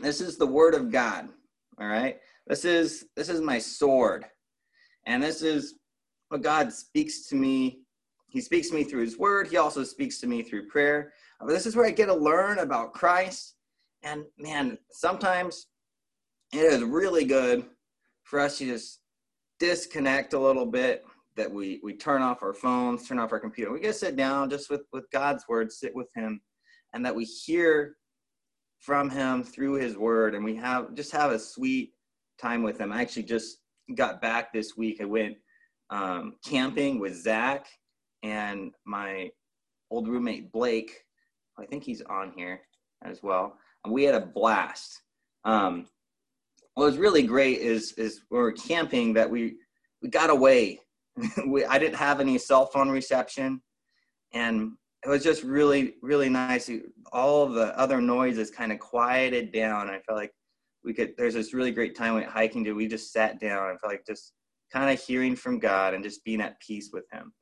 this is the word of God. All right. This is this is my sword. And this is what God speaks to me. He speaks to me through his word. He also speaks to me through prayer. But this is where I get to learn about Christ. And man, sometimes it is really good for us to just disconnect a little bit that we we turn off our phones turn off our computer we get to sit down just with with god's word sit with him and that we hear from him through his word and we have just have a sweet time with him. I actually just got back this week. I went um, camping with zach and my old roommate blake. I think he's on here as well. And we had a blast. Um, what was really great is is we were camping that we we got away. We, I didn't have any cell phone reception, and it was just really really nice. All the other noises kind of quieted down. I felt like we could. There's this really great time we hiking. To we just sat down. I felt like just kind of hearing from God and just being at peace with Him.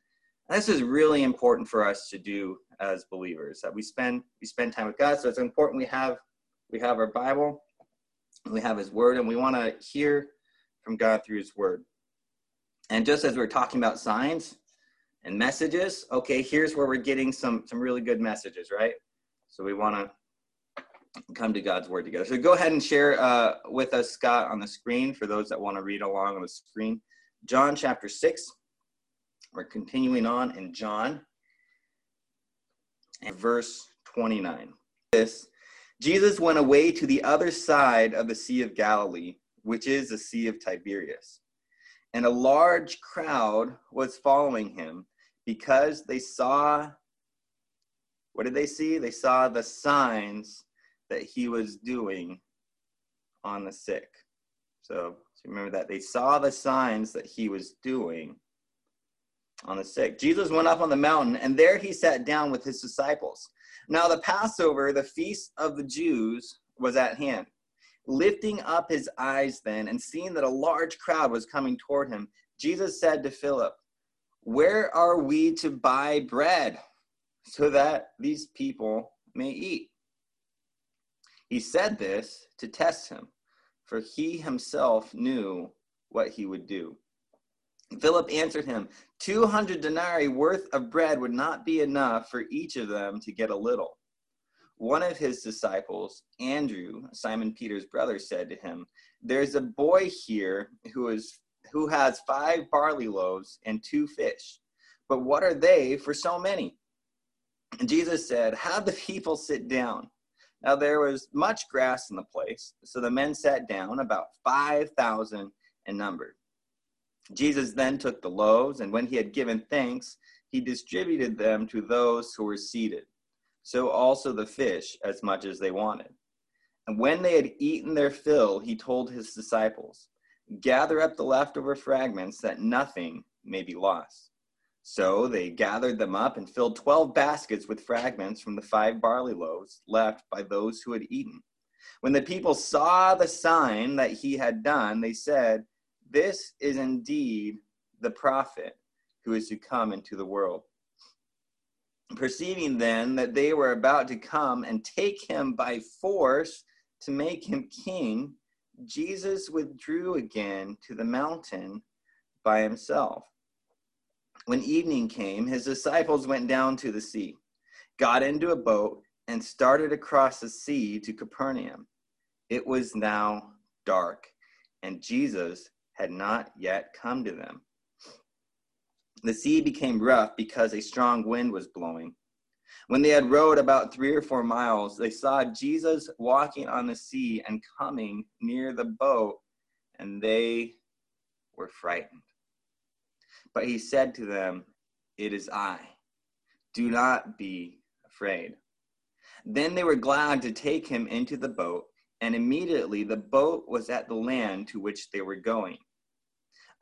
And this is really important for us to do as believers. That we spend we spend time with God. So it's important we have we have our Bible, we have His Word, and we want to hear from God through His Word. And just as we're talking about signs and messages, okay, here's where we're getting some some really good messages, right? So we want to come to God's word together. So go ahead and share uh, with us, Scott, on the screen for those that want to read along on the screen. John chapter 6. We're continuing on in John and verse 29. This Jesus went away to the other side of the Sea of Galilee, which is the Sea of Tiberias and a large crowd was following him because they saw what did they see? They saw the signs that he was doing on the sick. So, so remember that they saw the signs that he was doing on the sick. Jesus went up on the mountain, and there he sat down with his disciples. Now, the Passover, the feast of the Jews, was at hand. Lifting up his eyes then and seeing that a large crowd was coming toward him, Jesus said to Philip, Where are we to buy bread so that these people may eat? He said this to test him, for he himself knew what he would do. Philip answered him, 200 denarii worth of bread would not be enough for each of them to get a little one of his disciples, Andrew, Simon Peter's brother, said to him, There's a boy here who is who has five barley loaves and two fish. But what are they for so many? And Jesus said, Have the people sit down. Now there was much grass in the place, so the men sat down, about 5,000 in number. Jesus then took the loaves, and when he had given thanks, he distributed them to those who were seated so also the fish as much as they wanted. And when they had eaten their fill, he told his disciples, Gather up the leftover fragments that nothing may be lost. So they gathered them up and filled twelve baskets with fragments from the five barley loaves left by those who had eaten. When the people saw the sign that he had done, they said, This is indeed the prophet who is to come into the world. Perceiving then that they were about to come and take him by force to make him king, Jesus withdrew again to the mountain by himself. When evening came, his disciples went down to the sea, got into a boat, and started across the sea to Capernaum. It was now dark, and Jesus had not yet come to them. The sea became rough because a strong wind was blowing. When they had rowed about three or four miles, they saw Jesus walking on the sea and coming near the boat, and they were frightened. But he said to them, It is I. Do not be afraid. Then they were glad to take him into the boat, and immediately the boat was at the land to which they were going.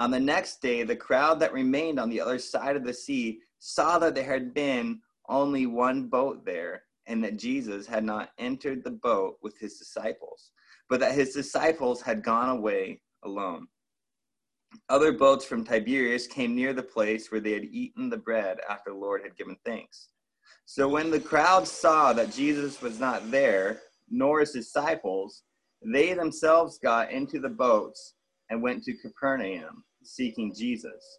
On the next day, the crowd that remained on the other side of the sea saw that there had been only one boat there, and that Jesus had not entered the boat with his disciples, but that his disciples had gone away alone. Other boats from Tiberias came near the place where they had eaten the bread after the Lord had given thanks. So when the crowd saw that Jesus was not there, nor his disciples, they themselves got into the boats and went to Capernaum, seeking Jesus.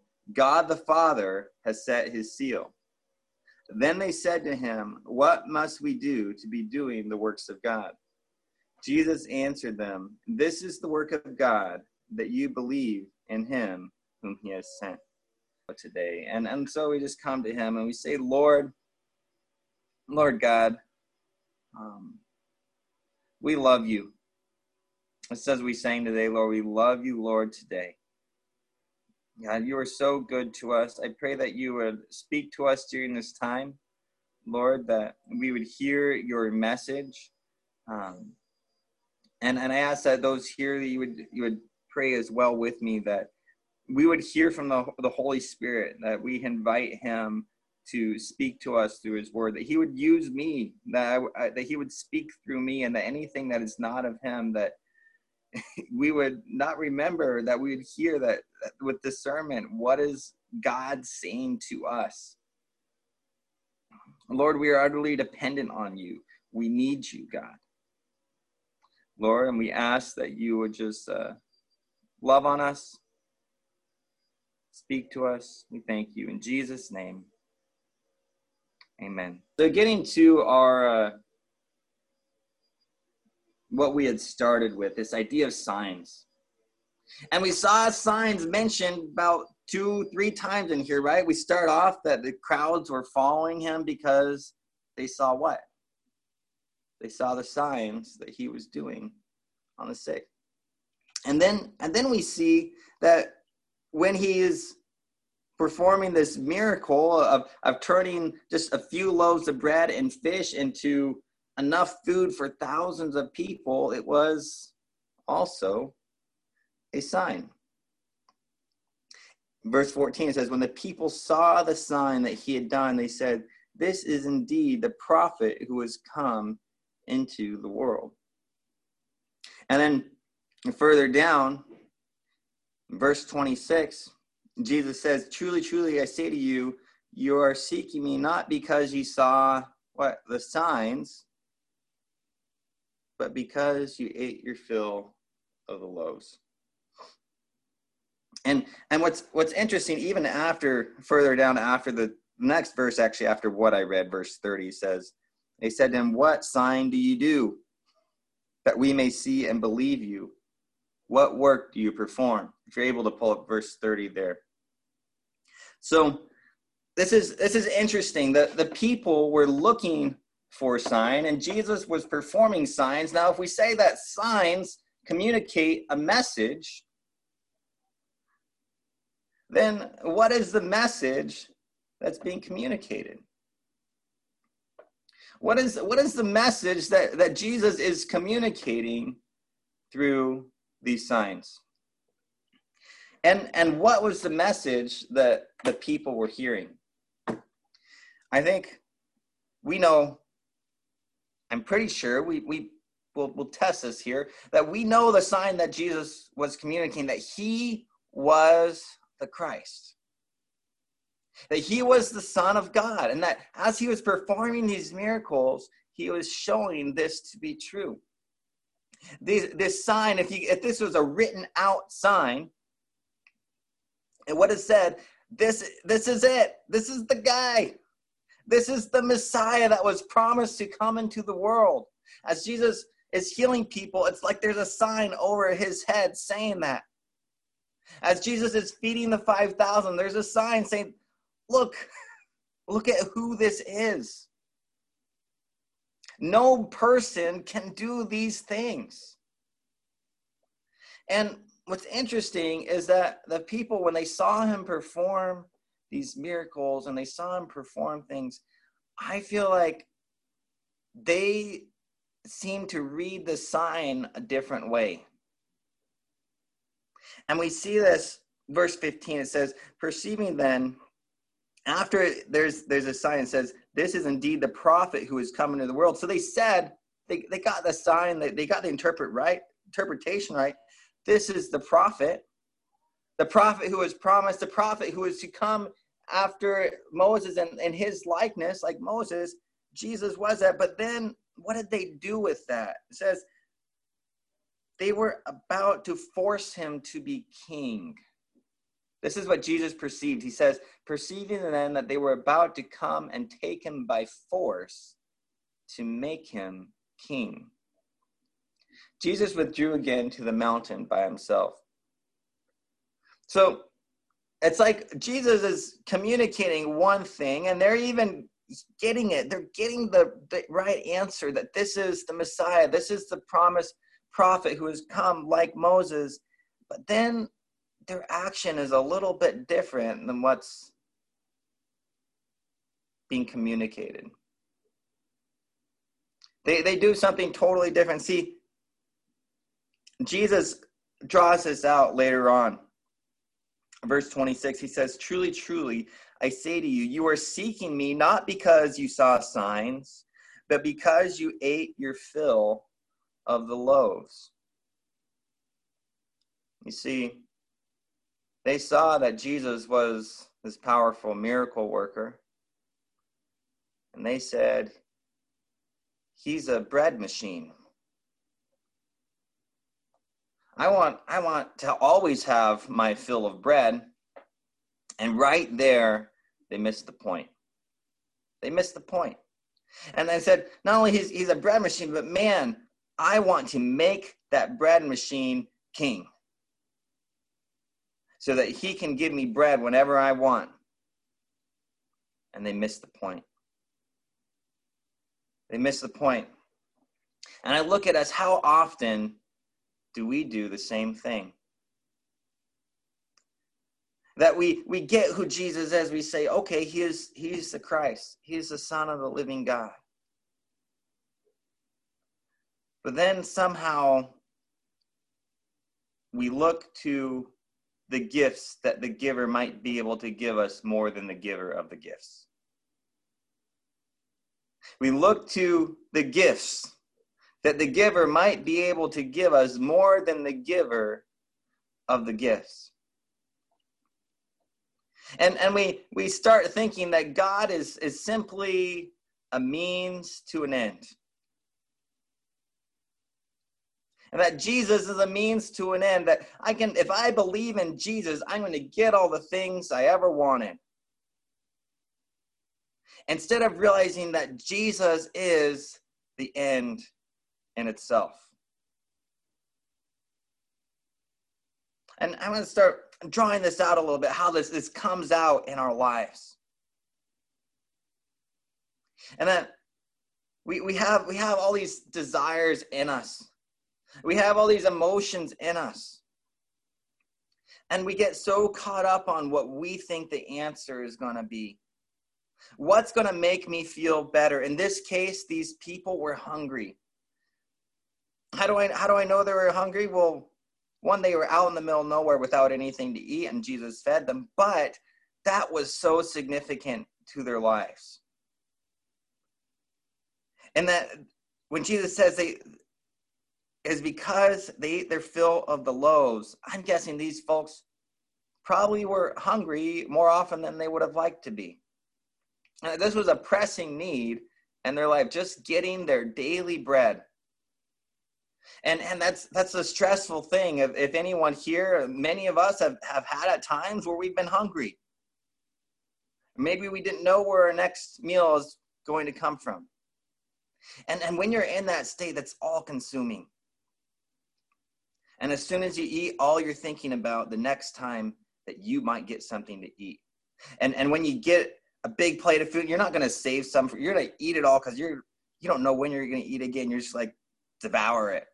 God the Father has set his seal. Then they said to him, What must we do to be doing the works of God? Jesus answered them, This is the work of God, that you believe in him whom he has sent today. And, and so we just come to him and we say, Lord, Lord God, um, we love you. It says we sang today, Lord, we love you, Lord, today. God, you are so good to us. I pray that you would speak to us during this time, Lord, that we would hear your message. Um, and, and I ask that those here that you would you would pray as well with me that we would hear from the, the Holy Spirit, that we invite him to speak to us through his word, that he would use me, that, I, that he would speak through me, and that anything that is not of him, that we would not remember, that we would hear that, that with discernment, what is God saying to us? Lord, we are utterly dependent on you. We need you, God. Lord, and we ask that you would just uh, love on us, speak to us. We thank you. In Jesus' name, amen. So, getting to our. Uh, what we had started with this idea of signs. And we saw signs mentioned about two, three times in here, right? We start off that the crowds were following him because they saw what? They saw the signs that he was doing on the sick. And then and then we see that when he is performing this miracle of, of turning just a few loaves of bread and fish into enough food for thousands of people, it was also a sign. Verse 14 says, When the people saw the sign that he had done, they said, This is indeed the prophet who has come into the world. And then further down, verse 26, Jesus says, Truly, truly, I say to you, you are seeking me not because you saw what the signs, but because you ate your fill of the loaves. And and what's what's interesting, even after further down after the next verse, actually after what I read, verse 30 says, They said to him, What sign do you do that we may see and believe you? What work do you perform? If you're able to pull up verse 30 there. So this is this is interesting. The the people were looking for sign, and Jesus was performing signs. Now, if we say that signs communicate a message, then what is the message that's being communicated? What is, what is the message that, that Jesus is communicating through these signs? And, and what was the message that the people were hearing? I think we know I'm pretty sure we we will will test this here that we know the sign that Jesus was communicating that he was the Christ. That he was the Son of God, and that as he was performing these miracles, he was showing this to be true. This, this sign, if, if this was a written out sign, and what it said, this, this is it. This is the guy. This is the Messiah that was promised to come into the world. As Jesus is healing people, it's like there's a sign over his head saying that. As Jesus is feeding the 5,000, there's a sign saying, Look, look at who this is. No person can do these things. And what's interesting is that the people, when they saw him perform these miracles and they saw him perform things, I feel like they seem to read the sign a different way. And we see this, verse 15, it says, Perceiving then, after there's there's a sign that says, This is indeed the prophet who is coming to the world. So they said, they, they got the sign, they, they got the interpret right, interpretation right. This is the prophet, the prophet who was promised, the prophet who is to come after Moses and, and his likeness, like Moses. Jesus was that. But then what did they do with that? It says they were about to force him to be king. This is what Jesus perceived. He says, perceiving then that they were about to come and take him by force to make him king. Jesus withdrew again to the mountain by himself. So it's like Jesus is communicating one thing, and they're even getting it. They're getting the, the right answer that this is the Messiah, this is the promised prophet who has come like Moses. But then their action is a little bit different than what's being communicated. They, they do something totally different. See, Jesus draws this out later on. Verse 26, he says, Truly, truly, I say to you, you are seeking me not because you saw signs, but because you ate your fill of the loaves. You see, they saw that Jesus was this powerful miracle worker. And they said, He's a bread machine. I want, I want to always have my fill of bread. And right there, they missed the point. They missed the point. And I said, not only he's, he's a bread machine, but man, I want to make that bread machine king so that he can give me bread whenever I want. And they missed the point. They missed the point. And I look at us, how often do we do the same thing? That we, we get who Jesus is, we say, okay, he is, he's the Christ, he's the Son of the living God. But then somehow we look to the gifts that the giver might be able to give us more than the giver of the gifts. We look to the gifts that the giver might be able to give us more than the giver of the gifts. And, and we, we start thinking that God is, is simply a means to an end. and that Jesus is a means to an end. That I can, if I believe in Jesus, I'm going to get all the things I ever wanted. Instead of realizing that Jesus is the end in itself. And I'm going to start drawing this out a little bit, how this, this comes out in our lives. And that we, we have we have all these desires in us we have all these emotions in us. And we get so caught up on what we think the answer is going to be. What's going to make me feel better? In this case, these people were hungry. How do I how do I know they were hungry? Well, one they were out in the middle of nowhere without anything to eat and Jesus fed them, but that was so significant to their lives. And that when Jesus says they is because they ate their fill of the loaves. I'm guessing these folks probably were hungry more often than they would have liked to be. This was a pressing need in their life, just getting their daily bread. And, and that's that's a stressful thing. If, if anyone here, many of us have, have had at times where we've been hungry. Maybe we didn't know where our next meal is going to come from. And, and when you're in that state, that's all consuming. And as soon as you eat, all you're thinking about the next time that you might get something to eat. And and when you get a big plate of food, you're not going to save some for you're going to eat it all cuz you're you don't know when you're going to eat again. You're just like devour it.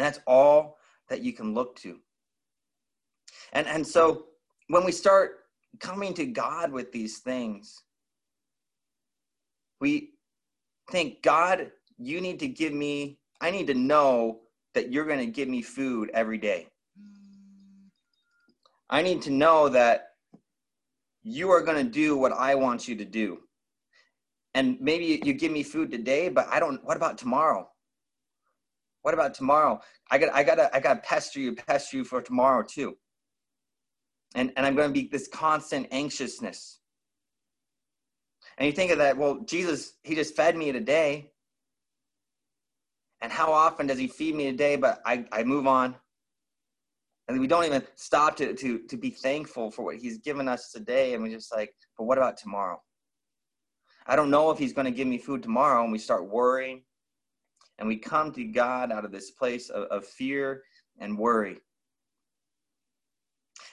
And that's all that you can look to. And and so when we start coming to God with these things, we think God you need to give me, I need to know that you're going to give me food every day. I need to know that you are going to do what I want you to do. And maybe you give me food today, but I don't, what about tomorrow? What about tomorrow? I got, I got to, I got to pester you, pester you for tomorrow too. And, and I'm going to be this constant anxiousness. And you think of that, well, Jesus, he just fed me today. And how often does he feed me today? But I, I move on. And we don't even stop to, to, to be thankful for what he's given us today. And we're just like, but what about tomorrow? I don't know if he's going to give me food tomorrow. And we start worrying. And we come to God out of this place of, of fear and worry.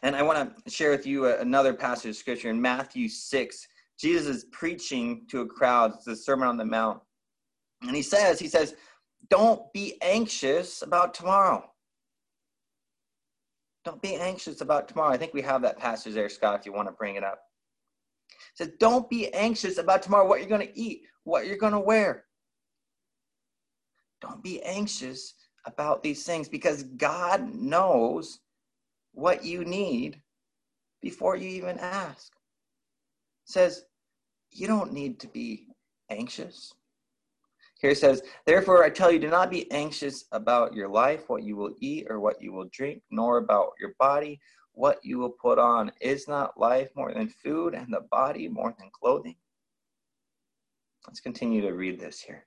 And I want to share with you another passage of scripture in Matthew 6. Jesus is preaching to a crowd, it's the Sermon on the Mount. And he says, he says, don't be anxious about tomorrow. Don't be anxious about tomorrow. I think we have that passage there, Scott, if you want to bring it up. It says, don't be anxious about tomorrow, what you're going to eat, what you're going to wear. Don't be anxious about these things because God knows what you need before you even ask. It says, you don't need to be anxious. Here it says, Therefore I tell you, do not be anxious about your life, what you will eat or what you will drink, nor about your body, what you will put on. Is not life more than food and the body more than clothing? Let's continue to read this here.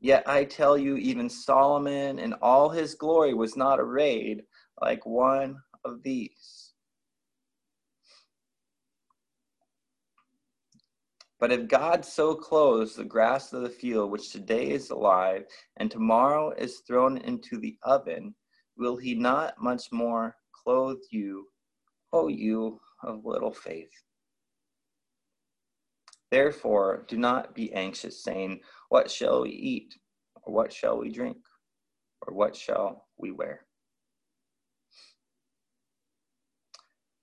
Yet I tell you, even Solomon in all his glory was not arrayed like one of these. But if God so clothes the grass of the field, which today is alive and tomorrow is thrown into the oven, will he not much more clothe you, O you of little faith? Therefore, do not be anxious, saying, What shall we eat? Or what shall we drink? Or what shall we wear?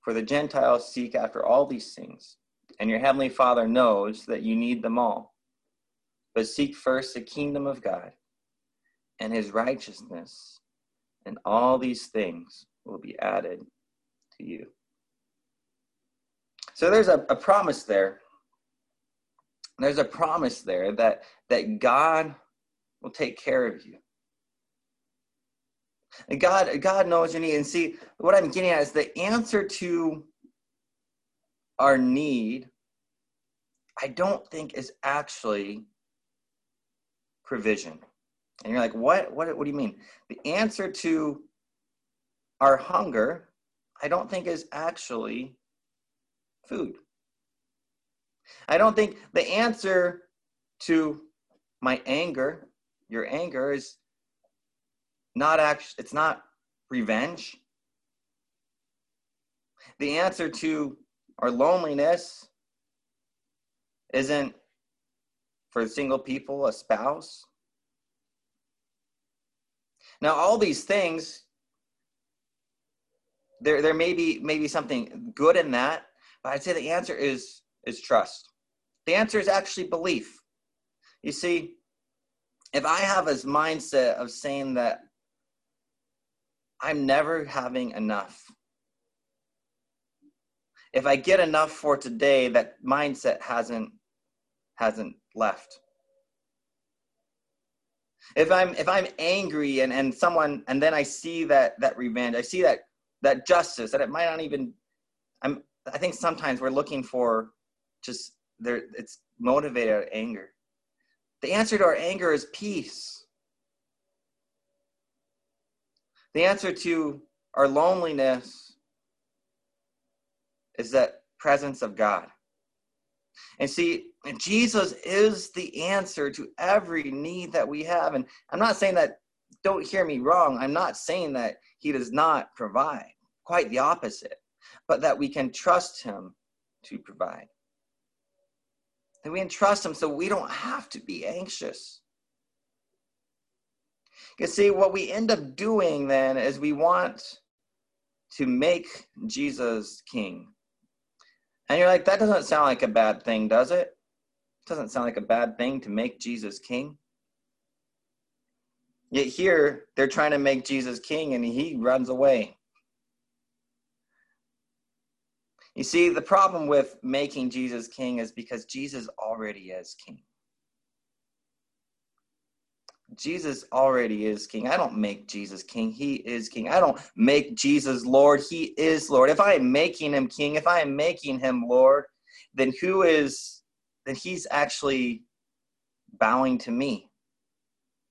For the Gentiles seek after all these things and your heavenly Father knows that you need them all. But seek first the kingdom of God and his righteousness, and all these things will be added to you. So there's a, a promise there. There's a promise there that, that God will take care of you. And God, God knows your need. And see, what I'm getting at is the answer to our need, I don't think is actually provision. And you're like, what? What, what do you mean? The answer to our hunger, I don't think is actually food. I don't think the answer to my anger, your anger is not actually, it's not revenge. The answer to our loneliness isn't for single people a spouse. Now, all these things, there, there may be maybe something good in that, but I'd say the answer is is trust. The answer is actually belief. You see, if I have this mindset of saying that I'm never having enough, if I get enough for today, that mindset hasn't hasn't left. If I'm if I'm angry and, and someone and then I see that that revenge, I see that that justice, that it might not even I'm I think sometimes we're looking for just there it's motivated anger. The answer to our anger is peace. The answer to our loneliness is that presence of God. And see, Jesus is the answer to every need that we have. And I'm not saying that, don't hear me wrong. I'm not saying that he does not provide, quite the opposite, but that we can trust him to provide. That we entrust trust him so we don't have to be anxious. You see, what we end up doing then is we want to make Jesus king. And you're like, that doesn't sound like a bad thing, does it? it? Doesn't sound like a bad thing to make Jesus king. Yet here, they're trying to make Jesus king and he runs away. You see, the problem with making Jesus king is because Jesus already is king. Jesus already is king. I don't make Jesus king. He is king. I don't make Jesus Lord. He is Lord. If I am making him king, if I am making him Lord, then who is, then he's actually bowing to me,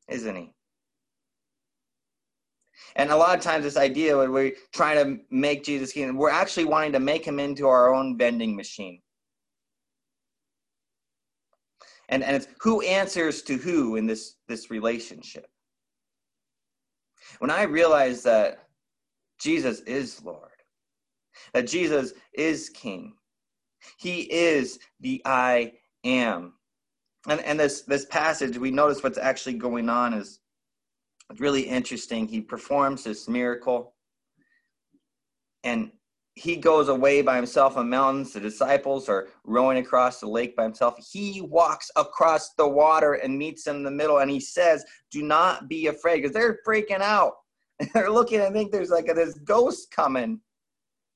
isn't he? And a lot of times, this idea when we're trying to make Jesus king, we're actually wanting to make him into our own vending machine. and, and it's who answers to who in this this relationship when i realize that jesus is lord that jesus is king he is the i am and and this this passage we notice what's actually going on is really interesting he performs this miracle and he goes away by himself on mountains. The disciples are rowing across the lake by himself. He walks across the water and meets them in the middle, and he says, "Do not be afraid," because they're freaking out. they're looking and think there's like a, this ghost coming.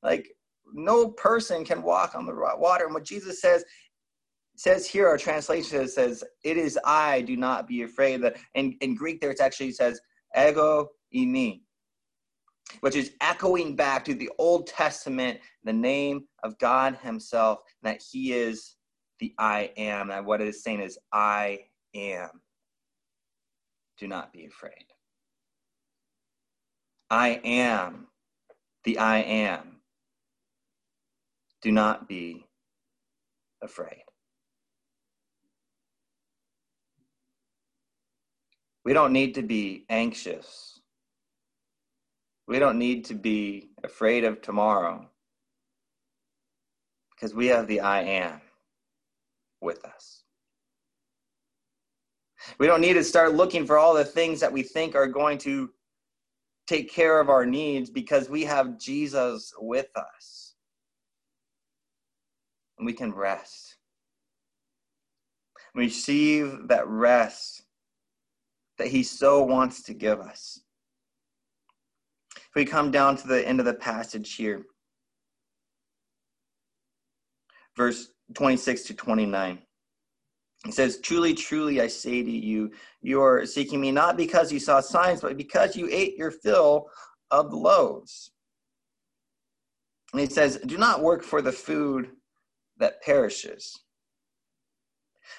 Like no person can walk on the water. And what Jesus says says here, our translation says, "It is I. Do not be afraid." That in, in Greek, there it actually says, "Ego eimi." which is echoing back to the Old Testament, the name of God Himself, that He is the I am. And what it is saying is, I am. Do not be afraid. I am the I am. Do not be afraid. We don't need to be anxious we don't need to be afraid of tomorrow because we have the I am with us. We don't need to start looking for all the things that we think are going to take care of our needs because we have Jesus with us. And we can rest. Receive that rest that He so wants to give us. If we come down to the end of the passage here, verse 26 to 29. It says, Truly, truly, I say to you, you are seeking me not because you saw signs, but because you ate your fill of the loaves. And he says, Do not work for the food that perishes,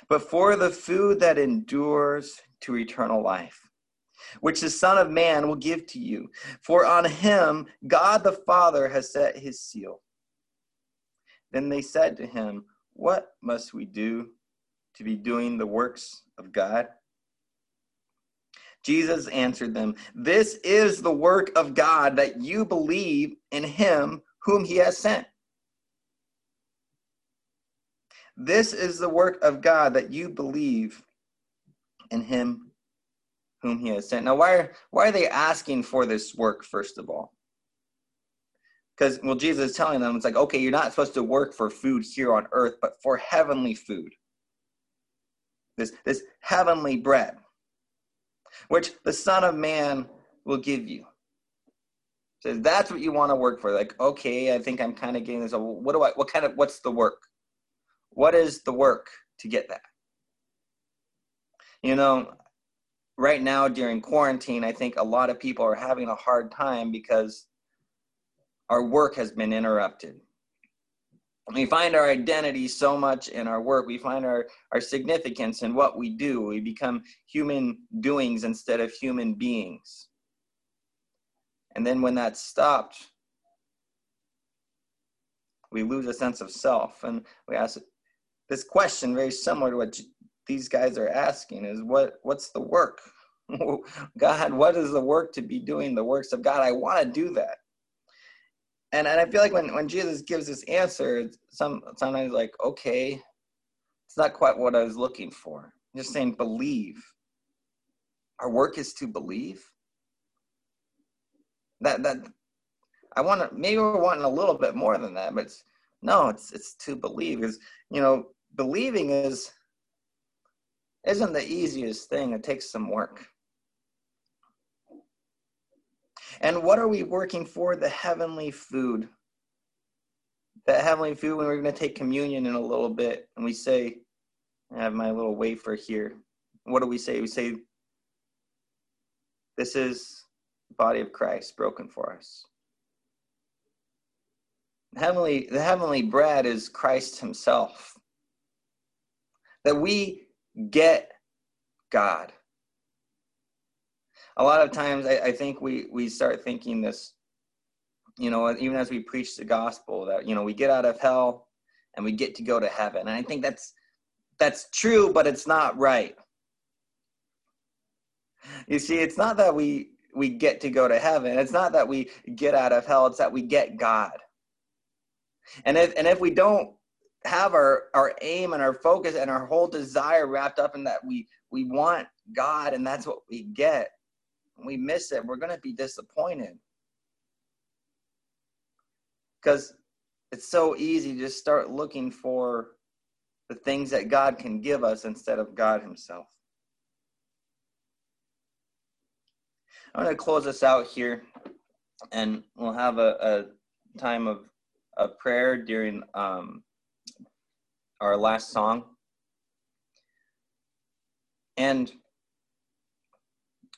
but for the food that endures to eternal life which the Son of Man will give to you. For on him God the Father has set his seal. Then they said to him, What must we do to be doing the works of God? Jesus answered them, This is the work of God, that you believe in him whom he has sent. This is the work of God, that you believe in him whom he has sent. Now, why are, why are they asking for this work, first of all? Because, well, Jesus is telling them, it's like, okay, you're not supposed to work for food here on earth, but for heavenly food. This, this heavenly bread, which the Son of Man will give you. Says that's what you want to work for. Like, okay, I think I'm kind of getting this. What do I? What kind of? What's the work? What is the work to get that? You know, right now during quarantine, I think a lot of people are having a hard time because our work has been interrupted. We find our identity so much in our work. We find our, our significance in what we do. We become human doings instead of human beings. And then when that's stopped, we lose a sense of self. And we ask, this question very similar to what these guys are asking is what what's the work? God what is the work to be doing the works of god? I want to do that. And, and i feel like when, when jesus gives this answer some sometimes like okay it's not quite what i was looking for. I'm just saying believe. Our work is to believe. That that i want to maybe we're wanting a little bit more than that but it's no it's it's to believe is you know believing is isn't the easiest thing. It takes some work. And what are we working for? The heavenly food. The heavenly food when we're going to take communion in a little bit and we say, I have my little wafer here. What do we say? We say, This is the body of Christ broken for us. The heavenly, the heavenly bread is Christ Himself. That we get God. A lot of times, I, I think we we start thinking this, you know, even as we preach the gospel, that you know we get out of hell and we get to go to heaven. And I think that's that's true, but it's not right. You see, it's not that we we get to go to heaven. It's not that we get out of hell. It's that we get God. And if and if we don't have our our aim and our focus and our whole desire wrapped up in that we we want God and that's what we get. We miss it, we're going to be disappointed. Because it's so easy to just start looking for the things that God can give us instead of God Himself. I'm going to close this out here and we'll have a, a time of, of prayer during um, our last song. And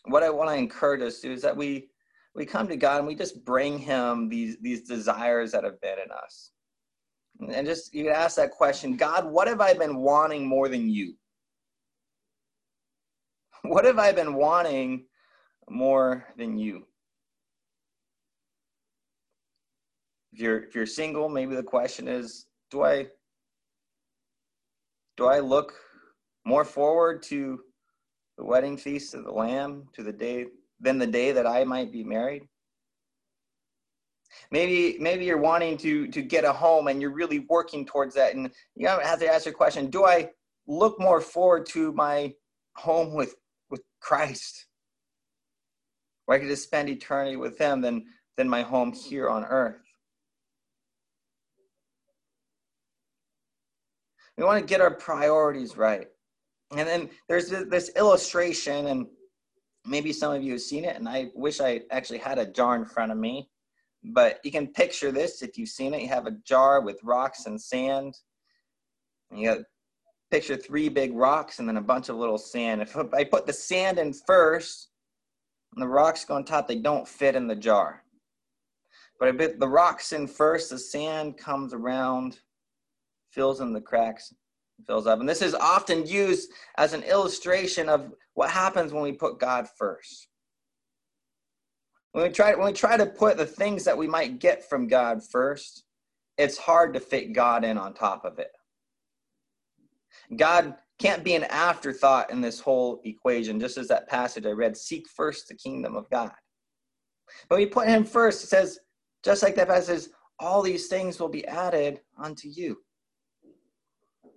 what I want to encourage us to is that we we come to God and we just bring Him these these desires that have been in us. And just you can ask that question, God, what have I been wanting more than you? What have I been wanting more than you? If you're if you're single, maybe the question is, do I do I look more forward to the wedding feast of the Lamb to the day than the day that I might be married? Maybe maybe you're wanting to to get a home and you're really working towards that, and you have to ask your question: Do I look more forward to my home with with Christ, where I could just spend eternity with Him, than than my home here on earth? We want to get our priorities right. And then there's this illustration, and maybe some of you have seen it, and I wish I actually had a jar in front of me. But you can picture this if you've seen it. You have a jar with rocks and sand. And you got picture three big rocks and then a bunch of little sand. If I put the sand in first and the rocks go on top, they don't fit in the jar. But I put the rocks in first, the sand comes around, fills in the cracks, fills up. And this is often used as an illustration of what happens when we put God first. When we try when we try to put the things that we might get from God first, it's hard to fit God in on top of it. God can't be an afterthought in this whole equation, just as that passage I read, seek first the kingdom of God. But we put him first, it says, just like that passage, all these things will be added unto you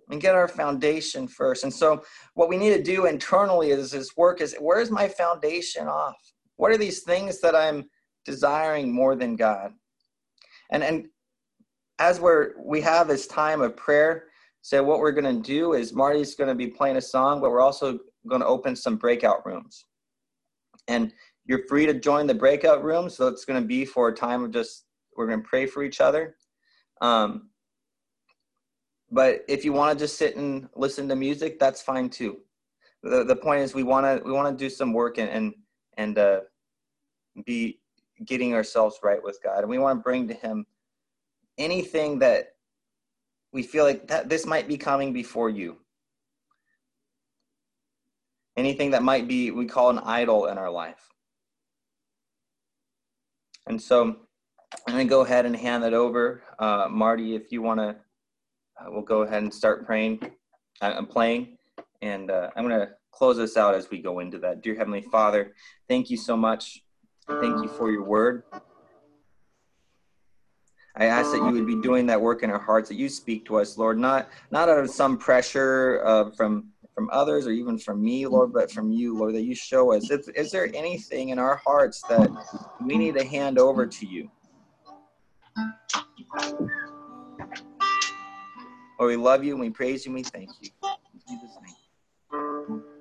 and get our foundation first. And so what we need to do internally is this work is where's my foundation off? What are these things that I'm desiring more than God? And and as we're we have this time of prayer, so what we're going to do is Marty's going to be playing a song, but we're also going to open some breakout rooms. And you're free to join the breakout room. So it's going to be for a time of just we're going to pray for each other. Um, but if you want to just sit and listen to music, that's fine too. The, the point is we want to we want to do some work and and, and uh, be getting ourselves right with God, and we want to bring to Him anything that we feel like that this might be coming before you. Anything that might be we call an idol in our life. And so I'm going to go ahead and hand that over. Uh, Marty, if you want to uh, we'll go ahead and start praying. I'm playing, and uh, I'm going to close us out as we go into that. Dear Heavenly Father, thank you so much. Thank you for your word. I ask that you would be doing that work in our hearts, that you speak to us, Lord, not not out of some pressure uh, from from others or even from me, Lord, but from you, Lord, that you show us. Is, is there anything in our hearts that we need to hand over to you? Lord, we love you and we praise you and we thank you. In Jesus' name.